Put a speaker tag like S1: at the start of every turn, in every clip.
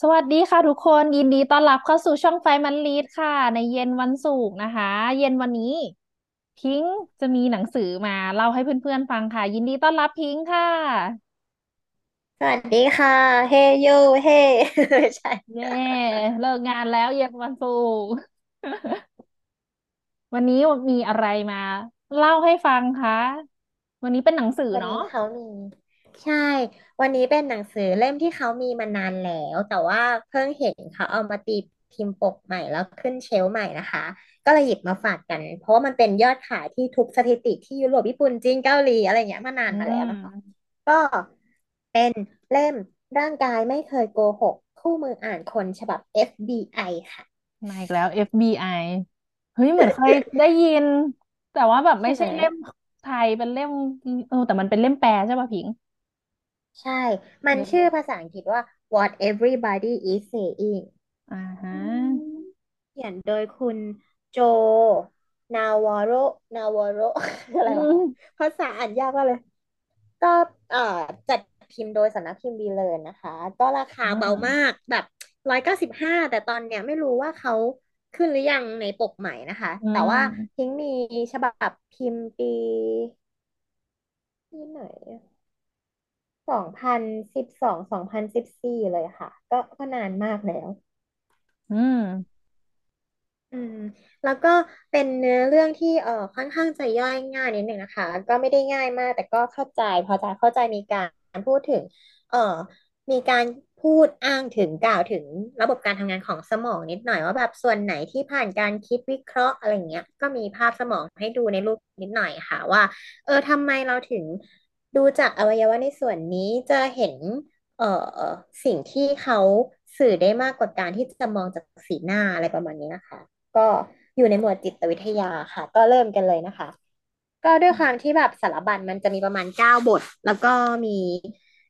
S1: สวัสดีค่ะทุกคนยินดีต้อนรับเข้าสู่ช่องไฟมันลีดค่ะ ในเย็นวันศุกร์นะคะ เย็นวันนี้ พิงค์จะมีหนังสือมาเล่าให้เพื่อนๆฟังค่ะ ยินดีต้อนรับพิงค์ค่ะ
S2: สวัสดีค่ะ เฮโยเฮใช่
S1: เย่เลิกงานแล้วเย็นวันศุกร์ วันนี้มีอะไรมา เล่าให้ฟังคะ วันนี้เป็นหนังสือ
S2: วัน
S1: เนาะ
S2: นี้เขามี ใช่ วันนี้เป็นหนังสือเล่มที่เขามีมานานแล้ว แต่ว่าเพิ่งเห็นเขาเอามาตีพิมพ์ปกใหม่แล้วขึ้นเชลฟ์ใหม่นะคะ ก็เลยหยิบมาฝากกัน เพราะว่ามันเป็นยอดขายที่ทุบสถิติที่ยุโรปญี่ปุ่นจีนเกาหลีอะไรเงี้ยมานาน
S1: อื
S2: มาแล้วนะคะก็เป็นเล่มร่างกายไม่เคยโกหก คู่มืออ่านคนฉบับ FBI ค่ะ
S1: มาอีกแล้ว FBI เฮ้ยเหมือนเคยได้ยิน แต่ว่าแบบไม่
S2: ใช่ไหม
S1: เล่มไทยเป็นเล่มเออแต่มันเป็นเล่มแปลใช่ป่ะพิงค์
S2: ใช่ มันชื่อ
S1: เออ
S2: ภาษาอังกฤษว่า What Everybody is Saying
S1: อ่าฮะ
S2: อืมเขียนโดยคุณโจ นาวาโร นาวาโร อะไร
S1: อื
S2: วะ
S1: ม
S2: ภาษาอ่านยากมากเลย ก็เอ่อจัดพิมพ์โดยสำนักพิมพ์บีเลิร์นนะคะ ก็ราคา
S1: อ่
S2: เบามากแบบร้อยเก้าสิบห้าแต่ตอนเนี้ยไม่รู้ว่าเขาขึ้นหรือยังในปกใหม่นะคะ
S1: อื
S2: แต่ว่า
S1: ม
S2: ทิ้งมีฉบับพิมพ์ปีที่ไหน สองพันสิบสองสองพันสิบสี่เลยค่ะ ก็ก็นานมากแล้ว
S1: อืม
S2: อืม แล้วก็เป็นเนื้อเรื่องที่เอ่อค่อนข้างจะย่อยง่ายนิดหนึ่งนะคะ ก็ไม่ได้ง่ายมาก แต่ก็เข้าใจ พอจะเข้าใจมีการพูดถึง เอ่อ มีการพูดอ้างถึงกล่าวถึงระบบการทำงานของสมองนิดหน่อยว่าแบบส่วนไหนที่ผ่านการคิดวิเคราะห์อะไรเงี้ย ก็มีภาพสมองให้ดูในรูปนิดหน่อยค่ะว่า เออทำไมเราถึง ดูจากอวัยวะในส่วนนี้จะเห็น เอ่อสิ่งที่เขาสื่อได้มากกว่าการที่จะมองจากสีหน้าอะไรประมาณนี้นะคะ ก็อยู่ในหมวดจิตวิทยาค่ะ ก็เริ่มกันเลยนะคะ ก็ด้วยความที่แบบสารบัญมันจะมีประมาณเก้าบท แล้วก็มี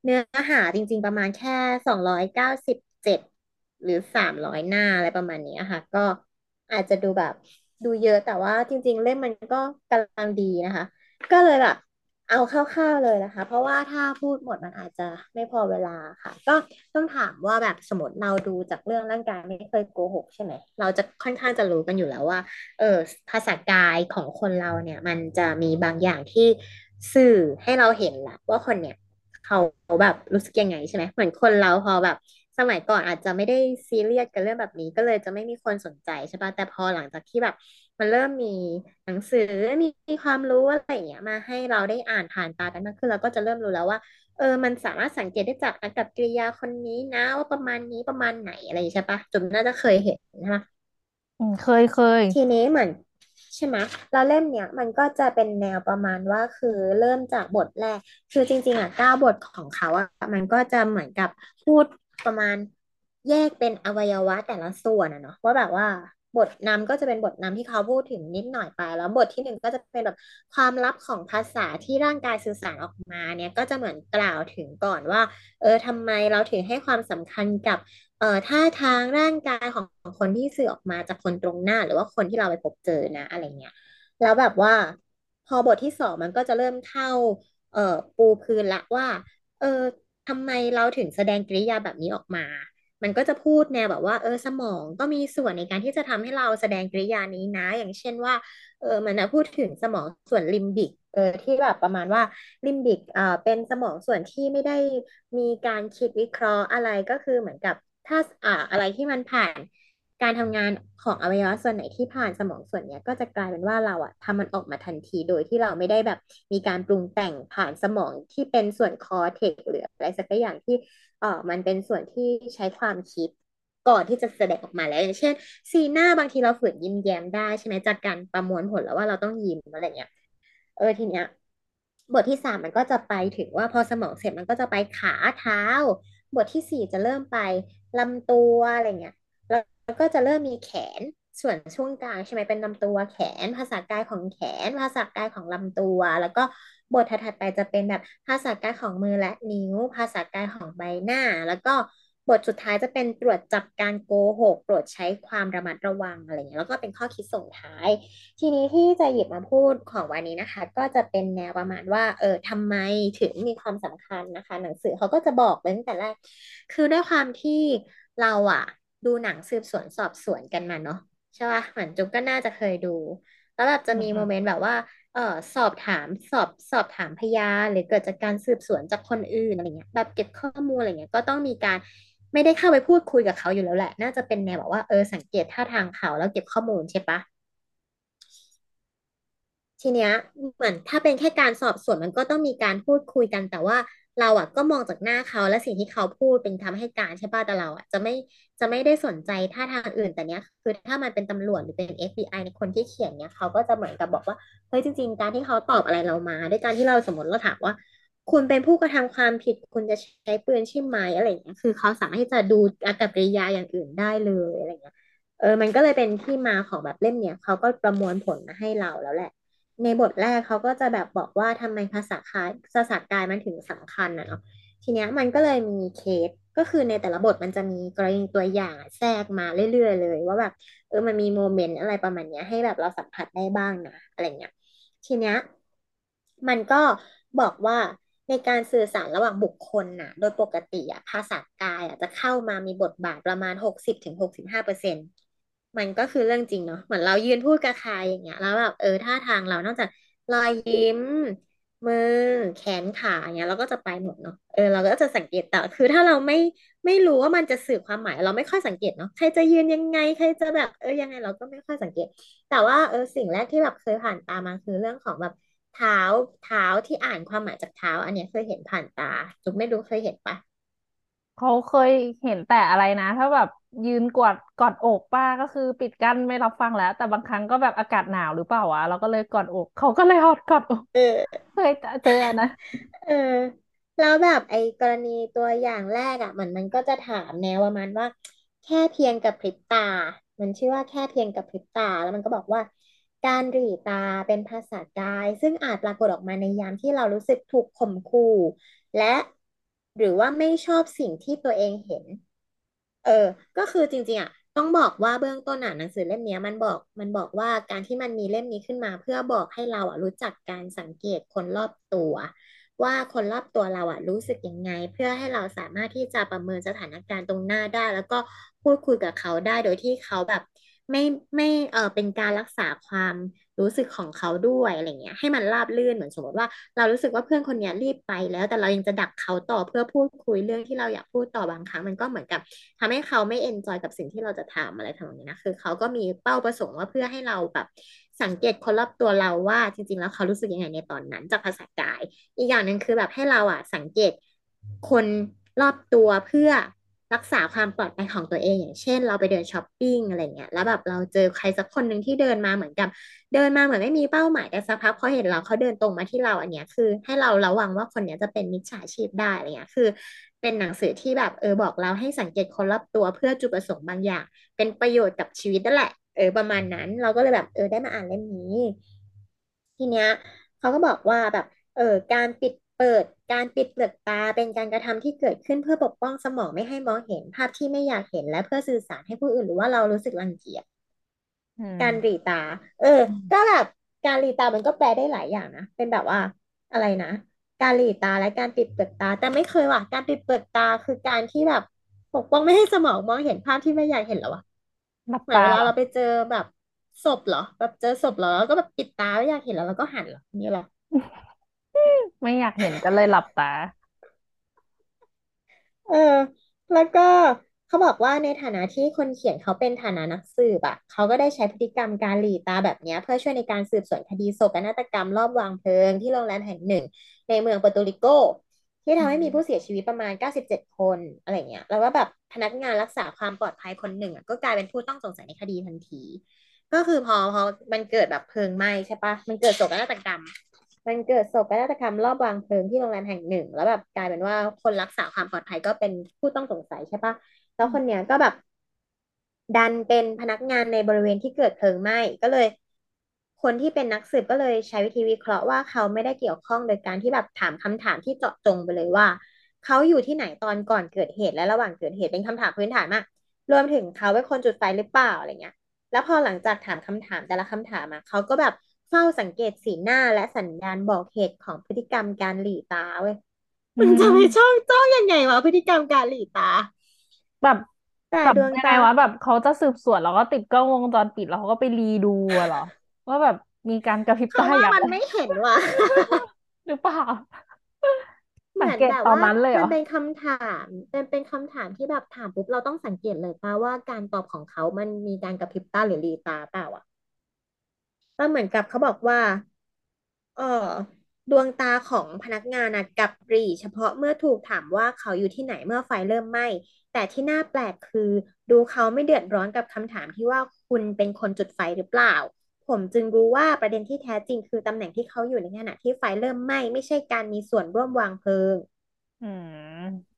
S2: เนื้อหาจริง ๆ ประมาณแค่สองร้อยเก้าสิบเจ็ดหรือสามร้อยหน้าอะไรประมาณนี้ค่ะ ก็อาจจะดูแบบดูเยอะแต่ว่าจริง ๆ เล่มมันก็กำลังดีนะคะ ก็เลยแบบ เอาคร่าวๆเลยนะคะ เพราะว่าถ้าพูดหมดมันอาจจะไม่พอเวลาค่ะ ก็ต้องถามว่าแบบสมมติเราดูจากเรื่องร่างกายไม่เคยโกหกใช่ไหมเราจะค่อนข้างจะรู้กันอยู่แล้วว่า เออภาษากายของคนเราเนี่ย มันจะมีบางอย่างที่สื่อให้เราเห็นละว่าคนเนี่ยเขาแบบรู้สึกยังไงใช่ไหมเหมือนคนเราพอแบบสมัยก่อนอาจจะไม่ได้ซีเรียสกับเรื่องแบบนี้ ก็เลยจะไม่มีคนสนใจใช่ปะแต่พอหลังจากที่แบบ มันเริ่มมีหนังสือมีความรู้อะไรอย่างเงี้ยมาให้เราได้อ่านผ่านตากันมากขึ้นเราก็จะเริ่มรู้แล้วว่า เออ มันสามารถสังเกตได้จากอากัปกิริยาคนนี้นะว่าประมาณนี้ประมาณไหนอะไรอย่างใช่ปะจุ๋มน่าจะเคยเห็นใช่ไหม
S1: อืมเคยเคย
S2: ทีนี้เหมือนใช่ไหมแล้วเล่มเนี้ยมันก็จะเป็นแนวประมาณว่าคือเริ่มจากบทแรก คือจริง ๆ อะเก้าบทของเขาอะมันก็จะเหมือนกับพูดประมาณแยกเป็นอวัยวะแต่ละส่วนอะเนาะว่าแบบว่า บทนำก็จะเป็นบทนำที่เขาพูดถึงนิดหน่อยไป แล้วบทที่หนึ่งก็จะเป็นแบบความลับของภาษาที่ร่างกายสื่อสารออกมาเนี่ยก็จะเหมือนกล่าวถึงก่อนว่า เออทำไมเราถึงให้ความสำคัญกับเอ่อท่าทางร่างกายของคนที่สื่อออกมาจากคนตรงหน้า หรือว่าคนที่เราไปพบเจอนะอะไรเงี้ยแล้วแบบว่า พอบทที่สองมันก็จะเริ่มเข้า เอ่อปูพื้นละว่า เออทำไมเราถึงแสดงกิริยาแบบนี้ออกมา มันก็จะพูดแนวแบบว่า เออสมองก็มีส่วนในการที่จะทำให้เราแสดงกิริยานี้นะ อย่างเช่นว่า เออมันนะพูดถึงสมองส่วนลิมบิกเออที่แบบประมาณว่าลิมบิกเอ่อเป็นสมองส่วนที่ไม่ได้มีการคิดวิเคราะห์อะไรก็คือเหมือนกับถ้าอ่าอะไรที่มันผ่านการทำงานของอวัยวะส่วนไหนที่ผ่านสมองส่วนเนี้ยก็จะกลายเป็นว่าเราอะทำมันออกมาทันทีโดยที่เราไม่ได้แบบมีการปรุงแต่งผ่านสมองที่เป็นส่วนคอเทกหรืออะไรสักอย่างที่ เออมันเป็นส่วนที่ใช้ความคิดก่อนที่จะแสดงออกมาแล้วอย่างเช่น สีหน้าบางทีเราฝืนยิ้มแย้มได้ใช่ไหมจากการประมวลผลแล้วว่าเราต้องยิ้มอะไรเงี้ยเออทีเนี้ยบทที่สามมันก็จะไปถึงว่าพอสมองเสร็จมันก็จะไปขาเท้า บทที่สี่จะเริ่มไปลำตัวอะไรเงี้ยแล้วแล้วก็จะเริ่มมีแขน ส่วนช่วงกลางใช่ไหมเป็นลำตัวแขน ภาษากายของแขน ภาษากายของลำตัว แล้วก็บทถัดไปจะเป็นแบบภาษากายของมือและนิ้ว ภาษากายของใบหน้า แล้วก็บทสุดท้ายจะเป็นตรวจจับการโกหกตรวจใช้ความระมัดระวังอะไรเงี้ยแล้วก็เป็นข้อคิดส่งท้าย ทีนี้ที่จะหยิบมาพูดของวันนี้นะคะ ก็จะเป็นแนวประมาณว่า เออทำไมถึงมีความสำคัญนะคะ หนังสือเขาก็จะบอกไว้ตั้งแต่แรกคือด้วยความที่เราอะดูหนังสืบสวนสอบสวนกันมาเนาะ ใช่ป่ะเหมือนจุ๊บก็น่าจะเคยดู แล้วแบบจะ
S1: อื
S2: มีโมเมนต์
S1: ม
S2: แบบว่า เออสอบถามสอบสอบถามพยานหรือเกิดจากการสืบสวนจากคนอื่นอะไรเงี้ยแบบเก็บข้อมูลอะไรเงี้ยก็ต้องมีการไม่ได้เข้าไปพูดคุยกับเขาอยู่แล้วแหละ น่าจะเป็นแนวแบบว่าเออสังเกตท่าทางเขาแล้วเก็บข้อมูลใช่ปะทีเนี้ยเหมือนถ้าเป็นแค่การสอบสวนมันก็ต้องมีการพูดคุยกันแต่ว่า เราอะก็มองจากหน้าเขาและสิ่งที่เขาพูดเป็นคำให้การใช่ป่ะแต่เราอะจะไม่จะไม่ได้สนใจท่าทางอื่นแต่เนี้ยคือถ้ามันเป็นตำรวจหรือเป็น FBI ในคนที่เขียนเนี้ยเขาก็จะเหมือนกับบอกว่าเฮ้ยจริง ๆ การที่เขาตอบอะไรเรามา ด้วยการที่เราสมมติเราถามว่า คุณเป็นผู้กระทำความผิดคุณจะใช้ปืนใช่ไหมอะไรเงี้ยคือเขาสามารถที่จะดูอากับกริยาอย่างอื่นได้เลยอะไรเงี้ยเออมันก็เลยเป็นที่มาของแบบเล่มเนี้ยเขาก็ประมวลผลมาให้เราแล้วแหละ ในบทแรกเขาก็จะแบบบอกว่าทำไมภาษากายภาษากายมันถึงสำคัญนะเนาะทีเนี้ยมันก็เลยมีเคสก็คือในแต่ละบทมันจะมีกรณีตัวอย่างอะแทรกมาเรื่อยๆเลย ว่าแบบเออมันมีโมเมนต์อะไรประมาณเนี้ยให้แบบเราสัมผัสได้บ้างนะอะไรเงี้ยทีเนี้ยมันก็บอกว่าในการสื่อสารระหว่างบุคคลน่ะโดยปกติอะภาษากายอะจะเข้ามามีบทบาทประมาณหกสิบถึง มันก็คือเรื่องจริงเนาะเหมือนเรายืนพูดกับใครอย่างเงี้ย แล้วแบบเออท่าทางเรานอกจากรอยยิ้ม มือแขนขาอย่างเงี้ยเราก็จะไปหมดเนาะเออเราก็จะสังเกตแต่คือถ้าเราไม่ไม่รู้ว่ามันจะสื่อความหมาย เราไม่ค่อยสังเกตเนาะใครจะยืนยังไง ใครจะแบบเออยังไง เราก็ไม่ค่อยสังเกต แต่ว่าเออสิ่งแรกที่แบบเคยผ่านตามาคือเรื่องของแบบเท้าเท้าที่อ่านความหมายจากเท้า อันเนี้ยเคยเห็นผ่านตาจุ๊บไม่รู้เคยเห็นปะ
S1: เขาเคยเห็นแต่อะไรนะ ถ้าแบบ ยืนกอดกอดอกป้าก็คือปิดกั้นไม่รับฟังแล้ว แต่บางครั้งก็แบบอากาศหนาวหรือเปล่าวะเราก็เลยกอดอก เขาก็เลยฮอดกอดอกเคยเจอนะ
S2: เออ แล้วแบบไอ้กรณีตัวอย่างแรกอะมันมันก็จะถามแนวประมาณว่า แค่เพียงกับพริบตา มันชื่อว่าแค่เพียงกับพริบตา แล้วมันก็บอกว่าการหรี่ตาเป็นภาษากาย ซึ่งอาจปรากฏออกมาในยามที่เรารู้สึกถูกข่มขู่และหรือว่าไม่ชอบสิ่งที่ตัวเองเห็น เออ ก็คือจริงๆอะต้องบอกว่าเบื้องต้นอะหนังสือเล่มเนี้ยมันบอกมันบอกว่าการที่มันมีเล่มนี้ขึ้นมาเพื่อบอกให้เราอะรู้จักการสังเกตคนรอบตัว ว่าคนรอบตัวเราอะรู้สึกยังไง เพื่อให้เราสามารถที่จะประเมินสถานการณ์ตรงหน้าได้ แล้วก็พูดคุยกับเขาได้โดยที่เขาแบบ ไม่ไม่เออเป็นการรักษาความรู้สึกของเขาด้วยอะไรเงี้ย ให้มันราบรื่นเหมือนสมมติว่า เรารู้สึกว่าเพื่อนคนนี้รีบไปแล้ว แต่เรายังจะดักเขาต่อเพื่อพูดคุยเรื่องที่เราอยากพูดต่อบางครั้ง มันก็เหมือนกับทำให้เขาไม่ enjoy กับสิ่งที่เราจะทำอะไรทำนองนี้นะคือเขาก็มีเป้าประสงค์ว่าเพื่อให้เราแบบสังเกตคนรอบตัวเราว่าจริง ๆ แล้วเขารู้สึกยังไงในตอนนั้นจากภาษากาย อีกอย่างหนึ่งคือแบบให้เราอะสังเกตคนรอบตัวเพื่อ รักษาความปลอดภัยของตัวเอง อย่างเช่น เราไปเดินช้อปปิ้งอะไรเงี้ยแล้วแบบเราเจอใครสักคนหนึ่งที่เดินมาเหมือนกับ เดินมาเหมือนไม่มีเป้าหมายแต่สักพักพอเห็นเราเขาเดินตรงมาที่เราอันเนี้ยคือ ให้เราระวังว่าคนเนี้ยจะเป็นมิจฉาชีพได้อะไรเงี้ยคือ เป็นหนังสือที่แบบเออบอกเราให้สังเกตคนรอบตัวเพื่อจุดประสงค์บางอย่าง เป็นประโยชน์กับชีวิตนั่นแหละเออประมาณนั้น เราก็เลยแบบเออได้มาอ่านเล่มนี้ ทีเนี้ยเขาก็บอกว่าแบบเออการปิด เปิดการปิดเปลือกตาเป็นการกระทำที่เกิดขึ้นเพื่อปกป้องสมองไม่ให้มองเห็นภาพที่ไม่อยากเห็นและเพื่อสื่อสารให้ผู้อื่นรู้ว่าเรารู้สึกรังเกียจ
S1: อื
S2: การหรี่
S1: ม
S2: ตา เออ ก็แบบการหรี่ตามันก็แปลได้หลายอย่างนะเป็นแบบว่าอะไรนะการหรี่ตาและการปิดเปลือกตา แต่ไม่เคยว่ะการปิดเปลือกตาคือการที่แบบปกป้องไม่ให้สมองมองเห็นภาพที่ไม่อยากเห็นแล้วอะ
S1: หลับ
S2: เหมือนเวลา
S1: ตาเหรอ
S2: เราไปเจอแบบศพเหรอ แบบเจอศพเหรอแล้วก็แบบปิดตาไม่อยากเห็นแล้วแล้วก็หันเหรอนี่เหรอ
S1: ไม่อยากเห็นก็เลยหลับตา
S2: เออ แล้วก็เขาบอกว่าในฐานะที่คนเขียนเขาเป็นฐานะนักสืบอะเขาก็ได้ใช้พฤติกรรมการหลีตาแบบเนี้ย เพื่อช่วยในการสืบสวนคดีโศกนาฏกรรมรอบวางเพลิงที่โรงแรมแห่งหนึ่ง ในเมืองเปอร์โตริโก ที่ทำให้มีผู้เสียชีวิตประมาณ 97 คนอะไรเงี้ย แล้วก็แบบพนักงานรักษาความปลอดภัยคนหนึ่งอะก็กลายเป็นผู้ต้องสงสัยในคดีทันที ก็คือพอพอมันเกิดแบบเพลิงไหม้ใช่ปะมันเกิดโศกนาฏกรรม มันเกิดโศกนาฏกรรมรอบวางเพลิงที่โรงแรมแห่งหนึ่ง แล้วแบบกลายเป็นว่าคนรักษาความปลอดภัยก็เป็นผู้ต้องสงสัยใช่ปะแล้วคนเนี้ยก็แบบ ดันเป็นพนักงานในบริเวณที่เกิดเพลิงไหม้ก็เลย คนที่เป็นนักสืบก็เลยใช้วิธีวิเคราะห์ว่าเขาไม่ได้เกี่ยวข้องโดยการที่แบบถามคำถามที่เจาะจงไปเลยว่า เขาอยู่ที่ไหนตอนก่อนเกิดเหตุและระหว่างเกิดเหตุเป็นคำถามพื้นฐานมากรวมถึงเขาเป็นคนจุดไฟหรือเปล่าอะไรเงี้ยแล้วพอหลังจากถามคำถามแต่ละคำถามอะเขาก็แบบ เฝ้าสังเกตสีหน้าและสัญญาณบอกเหตุของพฤติกรรมการหลีตาเว้ย
S1: อื
S2: มันจะไปช่อ
S1: ม
S2: งจ้องยังไงวะพฤติกรรมการหลีตา
S1: แบบ
S2: แต่
S1: แบบ
S2: ดวงตา
S1: ยังไงวะแบบเขาจะสืบสวนแล้วก็ติดกล้องวงจรปิดแล้วเขาก็ไปรีดูอะเหรอว่าแบบมีการกระพริบ
S2: เขาว่า
S1: ตายับ
S2: มันไม่เห็นว่ะ
S1: หรือเปล่า
S2: เหมือน
S1: สังเกตตอน
S2: แบบว่า
S1: นั้นเลยเหรอ
S2: มันเป็นคำถามเป็นเป็นคำถามที่แบบถามปุ๊บเราต้องสังเกตเลยป่ะว่าการตอบของเขามันมีการกระพริบตาหรือหลีตาเปล่าอะ ก็เหมือนกับเขาบอกว่า เออดวงตาของพนักงานนะกับปรีเฉพาะเมื่อถูกถามว่าเขาอยู่ที่ไหนเมื่อไฟเริ่มไหม้แต่ที่น่าแปลกคือ ดูเขาไม่เดือดร้อนกับคำถามที่ว่าคุณเป็นคนจุดไฟหรือเปล่า ผมจึงรู้ว่าประเด็นที่แท้จริงคือตำแหน่งที่เขาอยู่ในขณะที่ไฟเริ่มไหม้ไม่ใช่การมีส่วนร่วมวางเพลิง
S1: อืม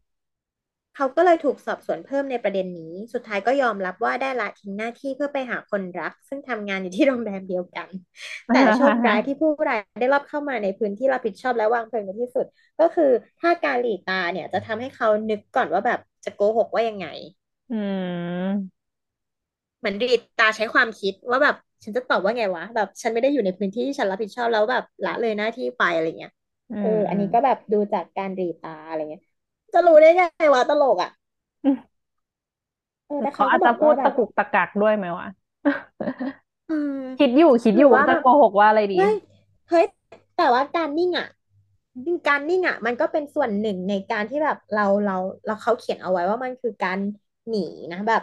S2: เขาก็เลยถูกสอบสวนเพิ่มในประเด็นนี้ สุดท้ายก็ยอมรับว่าได้ละทิ้งหน้าที่เพื่อไปหาคนรัก ซึ่งทำงานอยู่ที่โรงแรมเดียวกัน แต่โชคร้ายที่ผู้ร้ายได้รอบเข้ามาในพื้นที่รับผิดชอบและวางเพลิงในที่สุด ก็คือถ้าการหลีตาเนี่ยจะทำให้เขานึกก่อนว่าแบบจะโกหกว่ายังไง
S1: อืม
S2: เหมือนหลีตาใช้ความคิดว่าแบบฉันจะตอบว่าไงวะ แบบ ฉันไม่ได้อยู่ในพื้นที่ที่ฉันรับผิดชอบแล้วแบบละเลยหน้าที่ไปอะไรเงี้ย
S1: อื
S2: เอออันนี้ก็
S1: ม
S2: แบบดูจากการหลีตาอะไรเงี้ย จะรู้ได้ไงวะตลกอะ
S1: อืม
S2: เออ
S1: หรือ
S2: แต่เขาก็บ
S1: เขาอาจจะพู
S2: อกว่าแบบ
S1: ดตะกุกตะกักด้วยไหมวะ
S2: อืม
S1: คิดอยู่คิด
S2: ห
S1: อยู่ว่าจะโก
S2: รือว่าแบบ
S1: หกว่าอะไรดี
S2: เฮ้ยเฮ้ยแต่ว่าการนิ่งอะการนิ่งอะ มันก็เป็นส่วนหนึ่งในการที่แบบเราเราเราเขาเขียนเอาไว้ว่ามันคือการหนีนะแบบ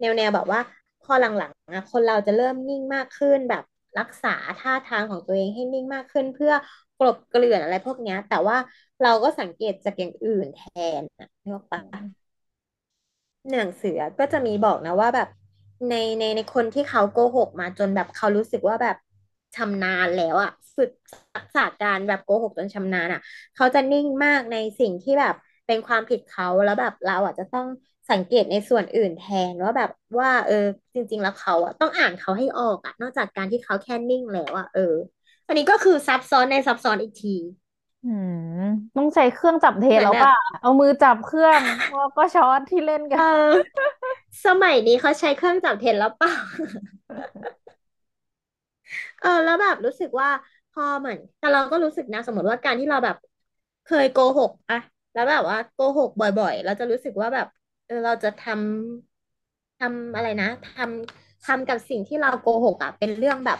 S2: แนวแนวแบบว่า พอหลังๆอะคนเราจะเริ่มนิ่งมากขึ้นแบบรักษาท่าทางของตัวเองให้นิ่งมากขึ้นเพื่อ กลบเกลื่อนอะไรพวกเนี้ย แต่ว่าเราก็สังเกตจากอย่างอื่นแทนนะนึกออกปะหนังสือก็จะมีบอกนะว่าแบบในในในคนที่เขาโกหกมาจนแบบเขารู้สึกว่าแบบชำนาญแล้วอะฝึกทักษะการแบบโกหกจนชำนาญอะเขาจะนิ่งมากในสิ่งที่แบบเป็นความผิดเขาแล้วแบบเราอะจะต้องสังเกตในส่วนอื่นแทนว่าแบบว่า เออ จริง ๆ แล้วเขาอะต้องอ่านเขาให้ออกอะนอกจากการที่เขาแค่นิ่งแล้วอะเออ อันนี้ก็คือซับซ้อนในซับซ้อนอีกที
S1: อืมต้องใช้เครื่องจับเท
S2: เหมือนแบบ
S1: แล้วป่ะ เอามือจับเครื่องแล้วก็ช้อนที่เล่นกั
S2: เอ
S1: น
S2: อ สมัยนี้เขาใช้เครื่องจับเท็จแล้วเปล่า เออแล้วแบบรู้สึกว่าพอเหมือนแต่เราก็รู้สึกนะสมมติว่าการที่เราแบบเคยโกหกอะแล้วแบบว่าโกหกบ่อยๆ เราจะรู้สึกว่าแบบเออเราจะทำทำอะไรนะทำทำกับสิ่งที่เราโกหกอะเป็นเรื่องแบบ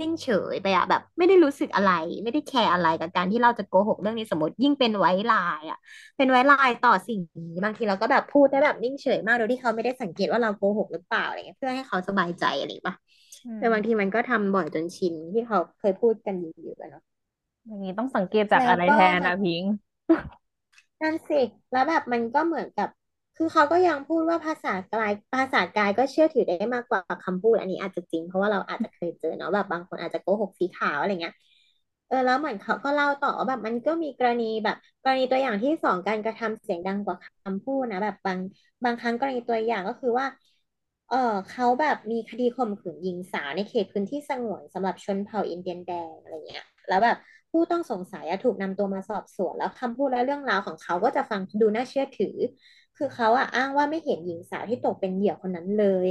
S2: นิ่งเฉยไปอะแบบ ไม่ได้รู้สึกอะไร ไม่ได้แคร์อะไรกับการที่เราจะโกหกเรื่องนี้สมมติยิ่งเป็นไว้ลายอะเป็นไว้ลายต่อสิ่งนี้บางทีเราก็แบบพูดได้แบบนิ่งเฉยมากโดยที่เขาไม่ได้สังเกตว่าเราโกหกหรือเปล่าอะไรเงี้ยเพื่อให้เขาสบายใจอะไรปะ
S1: อื
S2: แต่บางที
S1: ม
S2: มันก็ทำบ่อยจนชินที่เขาเคยพูดกันอยู่ๆอะเนาะ
S1: อย่างนี้ต้องสังเกตจาก
S2: แล้วก็
S1: อะไรแทน
S2: แบบ
S1: นะพิงค์
S2: นั่นสิแล้วแบบมันก็เหมือนกับ คือเขาก็ยังพูดว่าภาษากายภาษากายก็เชื่อถือได้มากกว่าคำพูด อันนี้อาจจะจริง เพราะว่าเราอาจจะเคยเจอเนาะแบบบางคนอาจจะโกหกสีขาวอะไรเงี้ยเออแล้วเหมือนเขาก็เล่าต่อว่าแบบมันก็มีกรณีแบบ กรณีตัวอย่างที่สองการกระทำเสียงดังกว่าคำพูดนะแบบบางบางครั้งกรณีตัวอย่างก็คือว่า เออเขาแบบมีคดีข่มขืนหญิงสาวในเขตพื้นที่สงวนสำหรับชนเผ่าอินเดียนแดงอะไรเงี้ย แล้วแบบผู้ต้องสงสัยถูกนำตัวมาสอบสวนแล้วคำพูดและเรื่องราวของเขาก็จะฟังดูน่าเชื่อถือ คือเขาอะอ้างว่าไม่เห็นหญิงสาวที่ตกเป็นเหยื่อคนนั้นเลย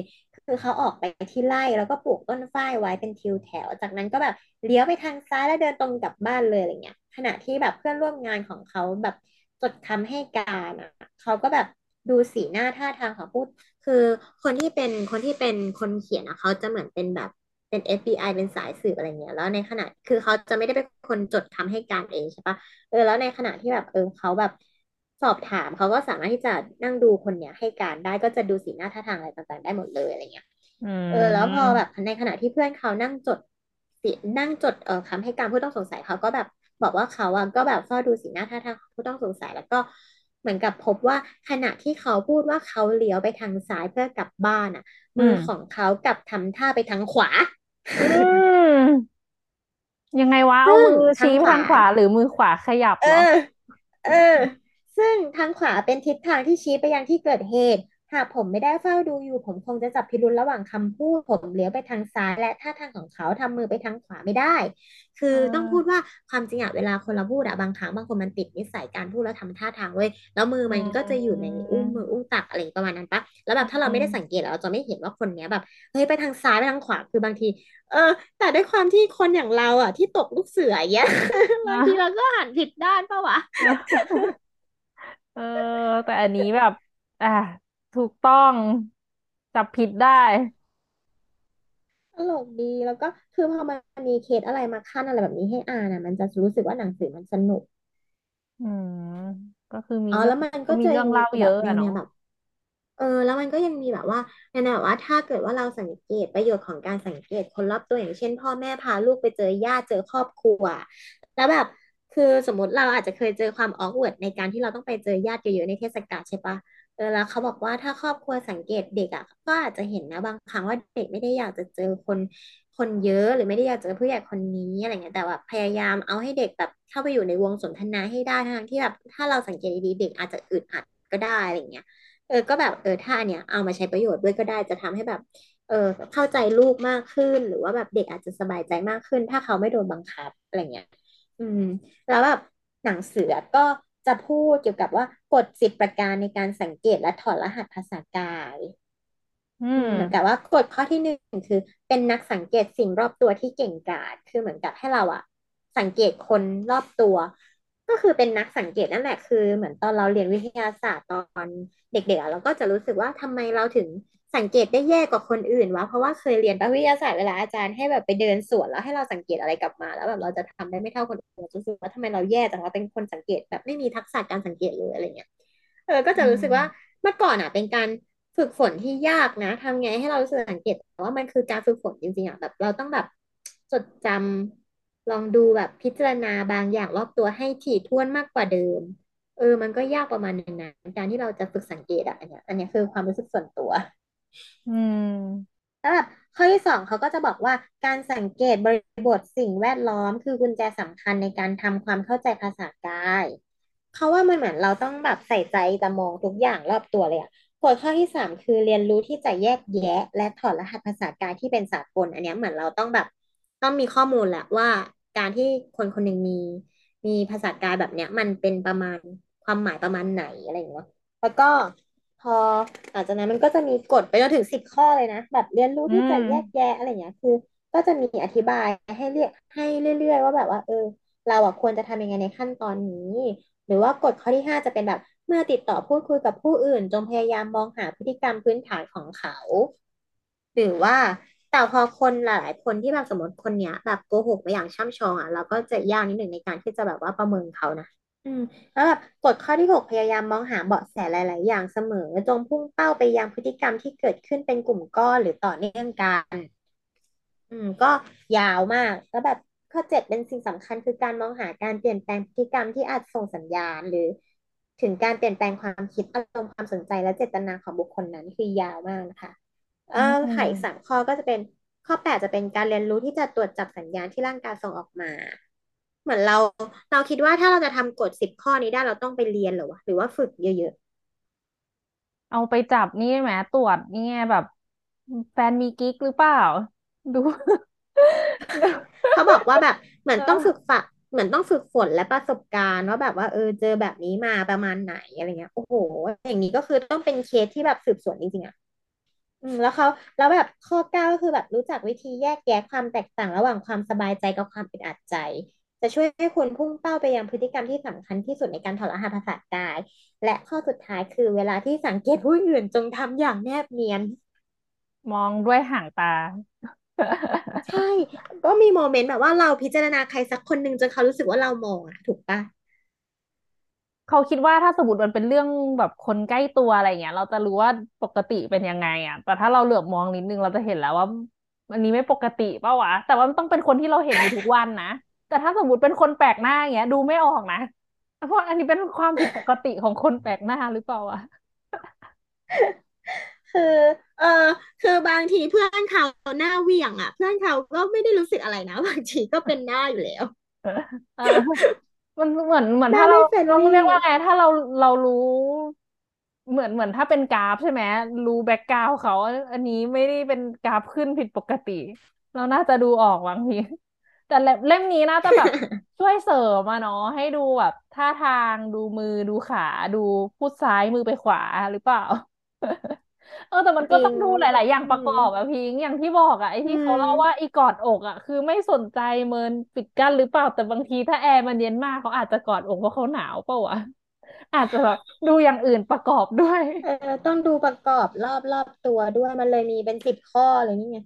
S2: คือเขาออกไปที่ไร่แล้วก็ปลูกต้นฝ้ายไว้เป็นทิวแถว จากนั้นก็แบบเลี้ยวไปทางซ้ายแล้วเดินตรงกลับบ้านเลยอะไรเงี้ย ขณะที่แบบเพื่อนร่วมงานของเขาแบบจดคำให้การอะเขาก็แบบดูสีหน้าท่าทางของผู้คือคนที่เป็นคนที่เป็นคนเขียนอะเขาจะเหมือนเป็นแบบเป็น FBI เป็นสายสืบอะไรเงี้ยแล้วในขณะคือเขาจะไม่ได้เป็นคนจดคำให้การเองใช่ปะเออแล้วในขณะที่แบบเออเขาแบบ สอบถามเขาก็สามารถที่จะนั่งดูคนเนี้ยให้การได้ก็จะดูสีหน้าท่าทางอะไรต่างๆ ได้หมดเลยอะไรเงี้ย
S1: อื
S2: เออแล้วพอ
S1: ม
S2: แบบในขณะที่เพื่อนเขานั่งจดสีนั่งจดเอ่อคำให้การผู้ต้องสงสัยเขาก็แบบบอกว่าเขาอะก็แบบเฝ้าดูสีหน้าท่าทางของผู้ต้องสงสัยแล้วก็เหมือนกับพบว่าขณะที่เขาพูดว่าเขาเลี้ยวไปทางซ้ายเพื่อกลับบ้านอะมือของ
S1: อืม
S2: เขากลับทำท่าไปทางขวา
S1: อืมยังไงวะเอา
S2: ซึ่ง
S1: มือชี้ไป
S2: ทางขวา
S1: ทางขวาหรือมือขวาขยับ
S2: เออ
S1: เหรอ
S2: เออ ซึ่งทางขวาเป็นทิศทางที่ชี้ไปยังที่เกิดเหตุ หากผมไม่ได้เฝ้าดูอยู่ ผมคงจะจับพิรุธระหว่างคำพูด ผมเลี้ยวไปทางซ้าย และท่าทางของเขาทำมือไปทางขวาไม่ได้ คือ
S1: อ่
S2: ต้องพูดาว่าความจริงอะเวลาคนเราพูดอะบางครั้งบางคนมันติดนิสัยการพูดแล้วทำท่าทางเว้ยแล้วมือ
S1: อื
S2: มันก็จะอยู่ในอุ้งมือ
S1: ม
S2: อุ้งตักอะไรประมาณนั้นปะแล้วแบบถ้า
S1: อื
S2: เราไม่ได้สังเก
S1: ม
S2: ตเราจะไม่เห็นว่าคนเนี้ยแบบเฮ้ยไปทางซ้ายไปทางขวาคือบางที เออ แต่ด้วยความที่คนอย่างเราอะที่ตกลูกเสืออย่างเงี้ย
S1: อ่
S2: บางทีเราาก็หันผิดด้านปะวะ
S1: เออแต่อันนี้แบบ อ่าถูกต้องจับผิดได้
S2: ตลกดีแล้วก็คือพอมันมีเคสอะไรมาขั้นอะไรแบบนี้ให้อ่านอะ มันจะรู้สึกว่าหนังสือมันสนุก
S1: อืม ก็คือมีเรื่อง
S2: อ๋อแล้วมัน
S1: ก็มี
S2: ก็จะยังมี
S1: เรื่องเล่าเย
S2: แบบ
S1: อะอะเนาะ
S2: แนวแนวแบบ เออ แล้วมันก็ยังมีแบบว่าแนวแนวแบบว่าถ้าเกิดว่าเราสังเกตประโยชน์ของการสังเกตคนรอบตัวอย่างเช่น พ่อแม่พาลูกไปเจอญาติเจอครอบครัว แล้วแบบ คือสมมติเราอาจจะเคยเจอความออกเวิร์ดในการที่เราต้องไปเจอญาติเยอะๆในเทศกาลใช่ปะเออแล้วเขาบอกว่าถ้าครอบครัวสังเกตเด็กอะก็อาจจะเห็นนะบางครั้งว่าเด็กไม่ได้อยากจะเจอคนคนเยอะหรือไม่ได้อยากเจอผู้ใหญ่คนนี้อะไรเงี้ยแต่ว่าพยายามเอาให้เด็กแบบเข้าไปอยู่ในวงสนทนาให้ได้ทั้งที่แบบถ้าเราสังเกตดีๆเด็กอาจจะอึดอัดก็ได้อะไรเงี้ยเออก็แบบเออถ้าเนี้ยเอามาใช้ประโยชน์ด้วยก็ได้จะทำให้แบบ เออเข้าใจลูกมากขึ้น หรือว่าแบบเด็กอาจจะสบายใจมากขึ้น ถ้าเขาไม่โดนบังคับอะไรเงี้ย อืม แล้วแบบหนังสือก็จะพูดเกี่ยวกับว่ากฎสิบประการในการสังเกตและถอดรหัสภาษากาย
S1: อื
S2: อืมเหมือนกับ
S1: ม
S2: ว่ากฎข้อที่หนึ่งคือ เป็นนักสังเกตสิ่งรอบตัวที่เก่งกาจคือเหมือนกับให้เราอะสังเกตคนรอบตัว ก็คือเป็นนักสังเกตนั่นแหละคือ เหมือนตอนเราเรียนวิทยาศาสตร์ตอนเด็กๆอะเราก็จะรู้สึกว่าทำไมเราถึง สังเกตได้แย่กว่าคนอื่นวะเพราะว่าเคยเรียนวิทยาศาสตร์เวลาอาจารย์ให้แบบไปเดินสวนแล้วให้เราสังเกตอะไรกลับมา แล้วแบบเราจะทำได้ไม่เท่าคนอื่นรู้สึกว่าทำไมเราแย่จังเราเป็นคนสังเกตแบบไม่มีทักษะการสังเกตเลยอะไรเงี้ยเออก็จะรู้สึกว่าเมื่อก่อนอะ เป็นการฝึกฝนที่ยากนะทำไงให้เราสังเกตแต่ว่ามันคือการฝึกฝนจริงๆอะแบบเราต้องแบบจดจำลองดูแบบพิจารณาบางอย่างรอบตัวให้ถี่ถ้วนมากกว่าเดิม เออ มันก็ยากประมาณนึงนะการที่เราจะฝึกสังเกตอะอันเนี้ยอันเนี้ยคือความรู้สึกส่วนตัว
S1: อืม
S2: แล้วแบบข้อที่สองเขาก็จะบอกว่าการสังเกตบริบทสิ่งแวดล้อมคือกุญแจสำคัญในการทำความเข้าใจภาษากายเขาว่ามันเหมือนเราต้องแบบใส่ใจจะมองทุกอย่างรอบตัวเลยอะกฎข้อที่สามคือเรียนรู้ที่จะแยกแยะ และถอดรหัสภาษากายที่เป็นสากล อันเนี้ยเหมือนเราต้องแบบ ต้องมีข้อมูลแหละว่า การที่คนคนหนึ่งมี มีภาษากายแบบเนี้ย มันเป็นประมาณความหมายประมาณไหนอะไรอย่างเงี้ยแล้วก็ พอหลังจากนั้นมันก็จะมีกฎไปจนถึงสิบข้อเลยนะ แบบเรียนรู้ที่จะแยกแยะอะไรเงี้ยคือ ก็จะมีอธิบายให้เรียกให้เรื่อย ๆ ว่าแบบว่า เออ เราอะควรจะทำยังไงในขั้นตอนนี้ หรือว่ากฎข้อที่ห้าจะเป็นแบบเมื่อติดต่อพูดคุยกับผู้อื่น จงพยายามมองหาพฤติกรรมพื้นฐานของเขา หรือว่าแต่พอคนหลาย ๆ คนที่แบบสมมติคนเนี้ยแบบโกหกไปอย่างช่ำชองอะเราก็จะยากนิดหนึ่งในการที่จะแบบว่าประเมินเขานะ อืมแล้วแบบกฎข้อที่หกพยายามมองหาเบาะแสหลาย ๆ อย่างเสมอจงพุ่งเป้าไปยังพฤติกรรมที่เกิดขึ้นเป็นกลุ่มก้อนหรือต่อเนื่องกัน อืม ก็ยาวมากแล้วแบบข้อเจ็ดเป็นสิ่งสำคัญคือการมองหาการเปลี่ยนแปลงพฤติกรรมที่อาจส่งสัญญาณ หรือ ถึงการเปลี่ยนแปลงความคิดอารมณ์ความสนใจและเจตนาของบุคคลนั้นคือยาวมากนะคะเอ่อ
S1: อื
S2: ไขสาม
S1: ม
S2: ข้อก็จะเป็นข้อแปดจะเป็นการเรียนรู้ที่จะตรวจจับสัญญาณที่ร่างกายส่งออกมา เหมือนเราเราคิดว่าถ้าเราจะทำกฎสิบข้อนี้ได้เราต้องไปเรียนเหรอวะหรือว่าฝึกเยอะ
S1: เอาไปจับนี่ไหมตรวจนี่ไงแบบ แฟนมีกิ๊กหรือเปล่า ดูดู
S2: ๆเขาบอกว่าแบบเหมือนต้องฝึก
S1: เออ
S2: ฝะเหมือนต้องฝึกฝนและประสบการณ์ว่าแบบว่าเออเจอแบบนี้มาประมาณไหนอะไรเงี้ยโอ้โห อย่างนี้ก็คือต้องเป็นเคสที่แบบสืบสวนจริงๆอะอืมแล้วเขาแล้วแบบข้อเก้าก็คือแบบรู้จักวิธีแยกแยะความแตกต่างระหว่างความสบายใจกับความอึดอัดใจ จะช่วยให้คุณพุ่งเป้าไปยังพฤติกรรมที่สำคัญที่สุดในการถอดรหัสภาษากาย และข้อสุดท้ายคือเวลาที่สังเกตผู้อื่นจงทำอย่างแนบเนียน
S1: มองด้วยห่างตา
S2: ใช่ ก็มีโมเมนต์แบบว่าเราพิจารณาใครสักคนหนึ่งจนเขารู้สึกว่าเรามองอะถูกปะ
S1: เขาคิดว่าถ้าสมมติมันเป็นเรื่องแบบคนใกล้ตัวอะไรเงี้ย เราจะรู้ว่าปกติเป็นยังไงอะแต่ถ้าเราเหลือบมองนิดนึงเราจะเห็นแล้วว่าอันนี้ไม่ปกติเปล่าวะแต่ว่ามันต้องเป็นคนที่เราเห็นอยู่ทุกวันนะ แต่ถ้าสมมติเป็นคนแปลกหน้าอย่างเงี้ย ดูไม่ออกนะเพราะอันนี้เป็นความผิดปกติของคนแปลกหน้าหรือเปล่าวะ
S2: คือ เออคือบางทีเพื่อนเขาหน้าเหวี่ยงอะ เพื่อนเขาก็ไม่ได้รู้สึกอะไรนะบางทีก็เป็นหน้าอยู่แล้ว
S1: เออมันเหมือนเหมือน
S2: หน้า
S1: ถ้าเรา
S2: ไม่เฟรน
S1: ต้อง
S2: ลี่
S1: เรียกว่าไงถ้าเราเรารู้ เหมือนเหมือนถ้าเป็นกราฟใช่ไหมรู้แบ็กกราวเขา อันนี้ไม่ได้เป็นกราฟขึ้นผิดปกติ เราน่าจะดูออกบางที แต่เล่มเล่มนี้น่าจะแบบช่วยเสริมมาเนาะให้ดูแบบท่าทางดูมือดูขาดูพูดซ้ายมือไปขวาหรือเปล่า เออแต่มัน
S2: จริง
S1: ก็ต้องดูหลาย ๆ อย่าง
S2: อื
S1: ประก
S2: ม
S1: อบอะพิงค์อย่างที่บอกอะไอ้
S2: อื
S1: ที่เขาเล่าว่า
S2: ม
S1: อีกอดอกอะคือไม่สนใจเมินปิดกั้นหรือเปล่า แต่บางทีถ้าแอร์มันเย็นมากเขาอาจจะกอดอกเพราะเขาหนาวเปล่าวะอาจจะแบบดูอย่างอื่นประกอบด้วย
S2: เออต้องดูประกอบรอบรอบตัวด้วยมันเลยมีเป็นสิบข้อเลยนี่ไง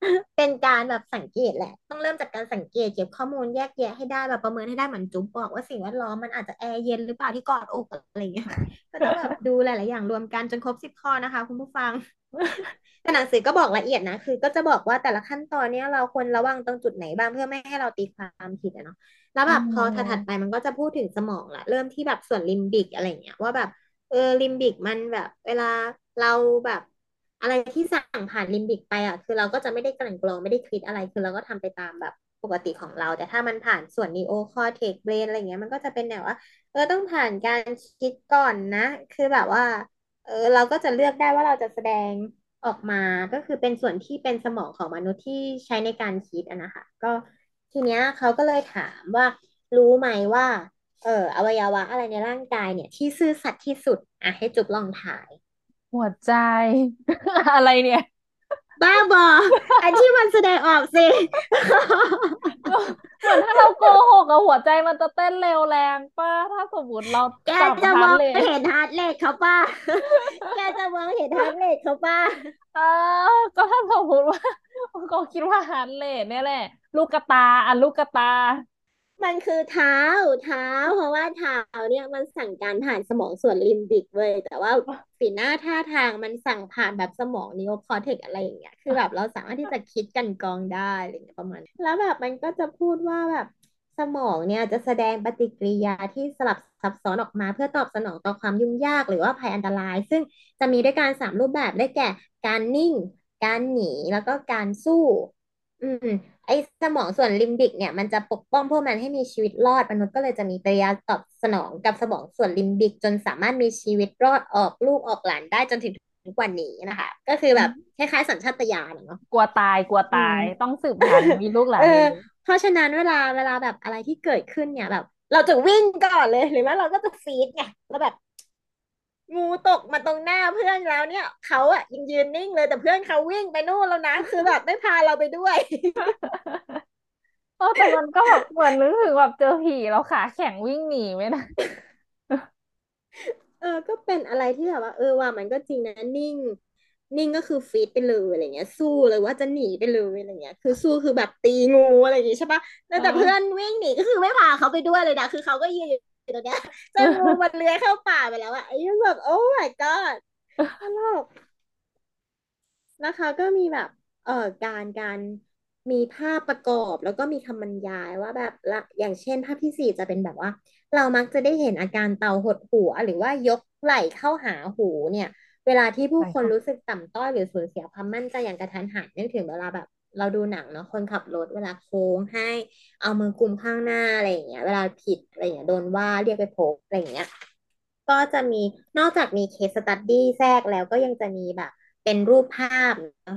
S1: เออ
S2: เป็นการแบบสังเกตแหละ ต้องเริ่มจากการสังเกตเก็บข้อมูลแยกแยะให้ได้แบบประเมินให้ได้เหมือนจุ๊บบอกว่าสิ่งแวดล้อมมันอาจจะแอร์เย็นหรือเปล่าที่กอดอกอะไรอย่างเงี้ยก็ต้องแบบดูหลาย ๆ อย่างรวมกันจนครบสิบข้อนะคะ คุณผู้ฟังแต่หนังสือก็บอกละเอียดนะคือ ก็จะบอกว่าแต่ละขั้นตอนเนี้ยเราควรระวังตรงจุดไหนบ้างเพื่อไม่ให้เราตีความผิดอะเนาะแล้ว
S1: อ๋
S2: แบบพอถัด
S1: อ
S2: ๆไปมันก็จะพูดถึงสมองละเริ่มที่แบบส่วนลิมบิกอะไรอย่างเงี้ยว่าแบบเออลิมบิกมันแบบ เวลาเราแบบ อะไรที่สั่งผ่านลิมบิกไปอะคือเราก็จะไม่ได้กลั่นกรองไม่ได้คิดอะไร คือเราก็ทำไปตามแบบปกติของเรา แต่ถ้ามันผ่านส่วน neocortex brain อะไรเงี้ยมันก็จะเป็นแนวว่าเออต้องผ่านการคิดก่อนนะ คือแบบว่า เออเราก็จะเลือกได้ว่าเราจะแสดงออกมาก็คือเป็นส่วนที่เป็นสมองของมนุษย์ที่ใช้ในการคิดอะนะคะก็ทีเนี้ยเขาก็เลยถามว่ารู้ไหมว่า เอออวัยวะอะไรในร่างกายเนี่ย ที่ซื่อสัตย์ที่สุดอะให้จุบลองถ่าย
S1: หัวใจ อะไรเนี่ย
S2: บ้าบออันที่มันแสดงออกสิ
S1: เหมือนถ้าเราโกหกอะหัวใจมันจะเต้นเร็วแรงป่ะถ้าสมมติเรา
S2: แก
S1: จับ
S2: จะมอง
S1: ฮาร์ทเรท
S2: เห็นฮาร์ทเรทเขาป่ะแกจะมองเห็นฮาร์ทเรทเขาป่ะ
S1: เออ ก็ถ้าสมมติว่าก็คิดว่า heart rate เนี่ยแหละ ลูกกระตาอะลูกกระตา
S2: มันคือเท้าเท้า เพราะว่าเท้าเนี่ยมันสั่งการผ่านสมองส่วนลิมบิกเว้ยแต่ว่าสีหน้าท่าทางมันสั่งผ่านแบบสมอง neocortex อะไรอย่างเงี้ยคือแบบเราสามารถที่จะคิดกลั่นกรองได้อะไรเงี้ยประมาณแล้วแบบมันก็จะพูดว่าแบบสมองเนี่ยจะแสดงปฏิกิริยาที่สลับซับซ้อนออกมาเพื่อตอบสนองต่อความยุ่งยากหรือว่าภัยอันตราย ซึ่งจะมีด้วยกันสามรูปแบบได้แก่การนิ่ง การหนีแล้วก็การสู้ อืม ไอ้สมองส่วนลิมบิกเนี่ยมันจะปกป้องพวกมันให้มีชีวิตรอดมนุษย์ก็เลยจะมีปฏิกิริยาตอบสนองกับสมองส่วนลิมบิกจนสามารถมีชีวิตรอดออกลูกออกหลานได้จนถึงทุกวันนี้นะคะ ก็คือแบบคล้ายๆสัญชาตญาณอะเนาะ
S1: กลัวตายกลัว
S2: อืม
S1: ตายต้องสืบพันธุ์มีลูกห
S2: เออ
S1: ลานเร็ว
S2: เพราะฉะนั้นเวลาเวลาแบบอะไรที่เกิดขึ้นเนี่ยแบบ เราจะวิ่งก่อนเลยหรือว่าเราก็จะฟีดไงแล้วแบบ งูตกมาตรงหน้าเพื่อนแล้วเนี่ยเขาอะยังยืนนิ่งเลยแต่เพื่อนเขาวิ่งไปนู่นแล้วนะคือแบบไม่พาเราไปด้วย
S1: เออแต่มันก็แบบเหมือนนึกถึงแบบเจอผีแล้วขาแข็งวิ่งหนีไหมนะ
S2: เออ ก็เป็นอะไรที่แบบว่า เออว่ามันก็จริงนะนิ่ง นิ่งก็คือฟีดไปเลยอะไรเงี้ย สู้เลยว่าจะหนีไปเลยอะไรเงี้ย คือสู้คือแบบตีงูอะไรอย่างงี้ใช่ปะแล้
S1: เอ
S2: วแต่เพื่อน
S1: อ
S2: วิ่งหนีก็คือไม่พาเขาไปด้วยเลยนะคือเขาก็ยืนอยู่ ตรงเนี้ยจนงูมันเลื้อยเข้าป่าไปแล้วอะไอ้ยังแบบโอ้ my god ตลกนะคะก็มีแบบเอ่อการการมีภาพประกอบแล้วก็มีคำบรรยายว่าแบบละอย่างเช่นภาพที่สี่จะเป็นแบบว่า เรามักจะได้เห็นอาการเตาหดหัว หรือว่ายกไหล่เข้าหาหูเนี่ย เวลาที่ผู้
S1: ใช่ค่ะ
S2: คนรู้สึกต่ำต้อยหรือสูญเสียความมั่นใจอย่างกระทันหันนึกถึงเวลาแบบ เราดูหนังเนาะคนขับรถเวลาโค้งให้เอามือกุมข้างหน้าอะไรอย่างเงี้ย เวลาผิดอะไรอย่างเงี้ยโดนว่าเรียกไปพบอะไรอย่างเงี้ยก็จะมีนอกจากมี case study แทรกแล้วก็ยังจะมีแบบ เป็นรูปภาพ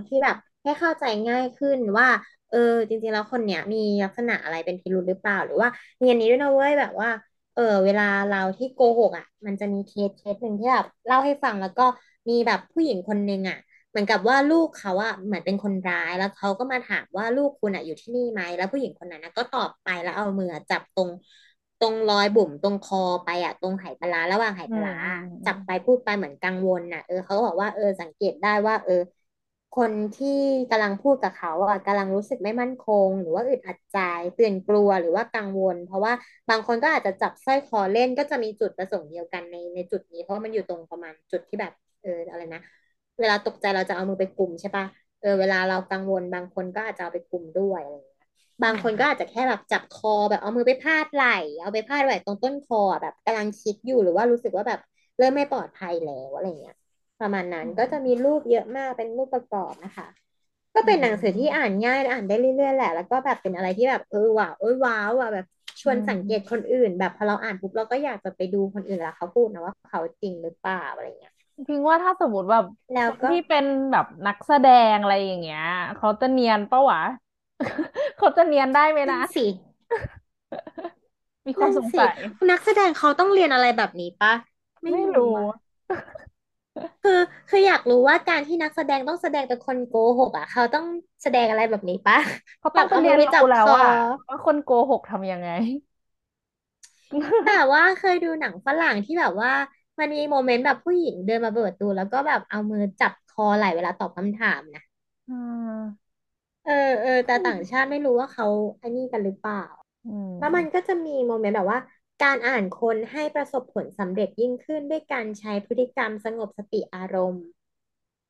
S2: ที่แบบให้เข้าใจง่ายขึ้นว่า เออ จริงๆแล้วคนเนี้ยมีลักษณะอะไรเป็นพิรุธหรือเปล่า หรือว่ามีอันนี้ด้วยนะเว้ยแบบว่า เออ เวลาเราที่โกหกอะ มันจะมี case case หนึ่งที่แบบเล่าให้ฟังแล้วก็มีแบบผู้หญิงคนหนึ่งอะ เหมือนกับว่าลูกเขาอะเหมือนเป็นคนร้ายแล้วเขาก็มาถามว่าลูกคุณอะอยู่ที่นี่ไหมแล้วผู้หญิงคนนั้นนะก็ตอบไปแล้วเอามือจับตรงตรงรอยบุ๋มตรงคอไปอะตรงไหปลาร้าระหว่างไห
S1: อืม
S2: ปลาร้า
S1: อืมอืม
S2: จับไปพูดไปเหมือนกังวลน่ะเออเขาก็บอกว่าเออสังเกตได้ว่า เออ คนที่กำลังพูดกับเขาอะกำลังรู้สึกไม่มั่นคง หรือว่าอึดอัดใจตื่นกลัวหรือว่ากังวล เพราะว่าบางคนก็อาจจะจับสร้อยคอเล่นก็จะมีจุดประสงค์เดียวกันในในจุดนี้ เพราะว่ามันอยู่ตรงประมาณจุดที่แบบเอออะไรนะ เวลาตกใจเราจะเอามือไปกุมใช่ปะเออเวลาเรากังวลบางคนก็อาจจะเอาไปกลุ่มด้วยอะไรอย่างเงี้ยบางคนก็อาจจะแค่แบบจับคอแบบเอามือไปพาดไหล่เอาไปพาดไหล่ตรงต้นคอแบบกำลังคิดอยู่หรือว่ารู้สึกว่าแบบเริ่มไม่ปลอดภัยแล้วอะไรเงี้ยประมาณนั้นก็จะมีรูปเยอะมากเป็นรูปประกอบนะคะ ก็
S1: อื
S2: เป็นหนังสือที่
S1: ม
S2: อ่านง่ายและอ่านได้เรื่อยๆแหละ แล้วก็แบบเป็นอะไรที่แบบเออว้าวเออว้าวอะแบบช
S1: อื
S2: วนสังเกต
S1: ม
S2: คนอื่น แบบพอเราอ่านปุ๊บเราก็อยากจะไปดูคนอื่นแล้วเขาพูดนะว่าเขาจริงหรือเปล่าอะไรเงี้ย
S1: พิงว่าถ้าสมมติแบบค
S2: แล้วก็
S1: นที่เป็นแบบนักแสดงอะไรอย่างเงี้ยเขาจะเนียนปะวะเขาจะเนียนได้ไหมนะ
S2: นั่นสิ
S1: มีความ
S2: นั่นสิ
S1: สงสัย
S2: นักแสดงเขาต้องเรียนอะไรแบบนี้ปะไม่รู้
S1: ไม่รู้
S2: อะคือคืออยากรู้ว่าการที่นักแสดงต้องแสดงเป็นคนโกหกอะ เขาต้องแสดงอะไรแบบนี้ปะ
S1: เขา
S2: แบบเอามือ
S1: ต้องไปเรียน
S2: ไปจับคอ
S1: รู้แล้วว่าว่าคนโกหกทำยังไง
S2: แต่ว่าเคยดูหนังฝรั่งที่แบบว่า มันมีโมเมนต์แบบผู้หญิงเดินมาเปิดประตูแล้วก็แบบเอามือจับคอไหล่เวลาตอบคำถามนะ
S1: อืม
S2: เออเออแต่ต่างชาติไม่รู้ว่าเขาอันนี้กันหรือเปล่า
S1: อื
S2: แล้วมันก็
S1: ม
S2: จะมีโมเมนต์แบบว่า การอ่านคนให้ประสบผลสำเร็จยิ่งขึ้นด้วยการใช้พฤติกรรมสงบสติอารมณ์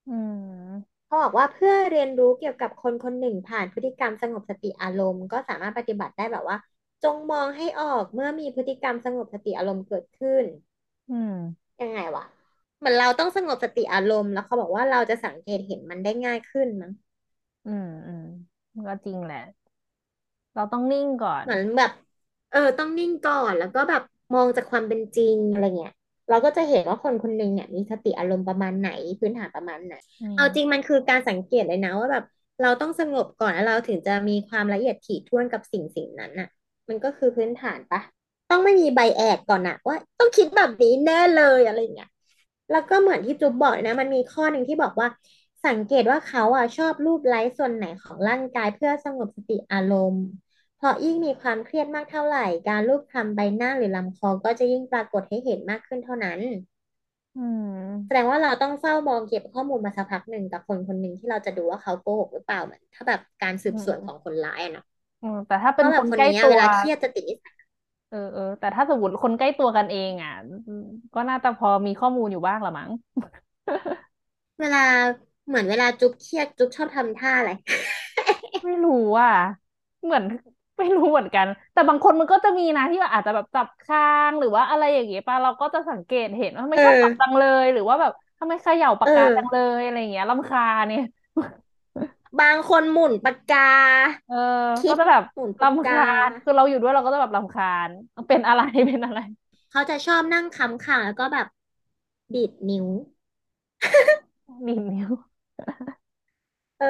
S1: อืม
S2: เขาบอกว่าเพื่อเรียนรู้เกี่ยวกับคนคนหนึ่งผ่านพฤติกรรมสงบสติอารมณ์ ก็สามารถปฏิบัติได้แบบว่า จงมองให้ออกเมื่อมีพฤติกรรมสงบสติอารมณ์เกิดขึ้น
S1: อืม
S2: ยังไงวะเหมือนเราต้องสงบสติอารมณ์แล้วเขาบอกว่าเราจะสังเกตเห็นมันได้ง่ายขึ้นมั้ง
S1: อืมอืมก็จริงแหละ เราต้องนิ่งก่อน
S2: เหมือนแบบ เออ ต้องนิ่งก่อนแล้วก็แบบมองจากความเป็นจริงอะไรเงี้ยเราก็จะเห็นว่าคนคนหนึ่งเนี่ยมีสติอารมณ์ประมาณไหนพื้นฐานประมาณไหน
S1: อื
S2: เอาจริง
S1: ม
S2: มันคือการสังเกตเลยนะว่าแบบ เราต้องสงบก่อนแล้วเราถึงจะมีความละเอียดถี่ถ้วนกับสิ่งสิ่งนั้นน่ะ มันก็คือพื้นฐานปะ ต้องไม่มีไบแอดก่อนนะว่า ต้องคิดแบบนี้แน่เลยอะไรเงี้ยแล้วก็เหมือนที่จุ๊บบอกนะ มันมีข้อหนึ่งที่บอกว่า สังเกตว่าเขาอะชอบรูปไล้ส่วนไหนของร่างกายเพื่อสงบสติอารมณ์เพราะยิ่งมีความเครียดมากเท่าไหร่ การลูบคลำใบหน้าหรือลำคอก็จะยิ่งปรากฏให้เห็นมากขึ้นเท่านั้น
S1: อื
S2: แสด
S1: ม
S2: งว่าเราต้องเฝ้ามองเก็บข้อมูลมาสักพักหนึ่งกับคนคนหนึ่งที่เราจะดูว่าเขาโกหกหรือเปล่าเหมือนถ้าแบบการสื
S1: อื
S2: บสวนของ
S1: ม
S2: คนร้ายอะเนาะ
S1: อืมแต่ถ้าเป็นคน
S2: ว่าแบบคน
S1: ใกล้ตัว
S2: นี้เวลาเครียดจะติดนิสัย
S1: เออเออแต่ถ้าสมมติคนใกล้ตัวกันเองอะอืมก็น่าจะพอมีข้อมูลอยู่บ้างละมั้ง
S2: เวลาเหมือนเวลาจุ๊บเครียดจุ๊บชอบทำท่าอะไร
S1: ไม่รู้อะ เหมือนไม่รู้เหมือนกัน แต่บางคนมันก็จะมีนะที่ว่าอาจจะแบบจับคางหรือว่าอะไรอย่างเงี้ยป่ะเราก็จะสังเกตเห็นว่าทำไม
S2: เอ
S1: ชอบจับจัง
S2: อ
S1: เลย หรือว่าแบบทำไมเขย่าปา
S2: เอ
S1: กกาจังเล
S2: อ
S1: ยอะไรอย่างเงี้ยรำคาญเนี่ย
S2: บางคนหมุนปากกา
S1: เออ
S2: คิด
S1: ก็จะแบบ
S2: หมุนปาก
S1: รำ
S2: กา
S1: คาญคือเราอยู่ด้วยเราก็จะแบบรำคาญเป็นอะไรเป็นอะไร
S2: เขาจะชอบนั่งค้ำข่างแล้วก็แบบดีดนิ้ว
S1: ดีดนิ้ว
S2: เออ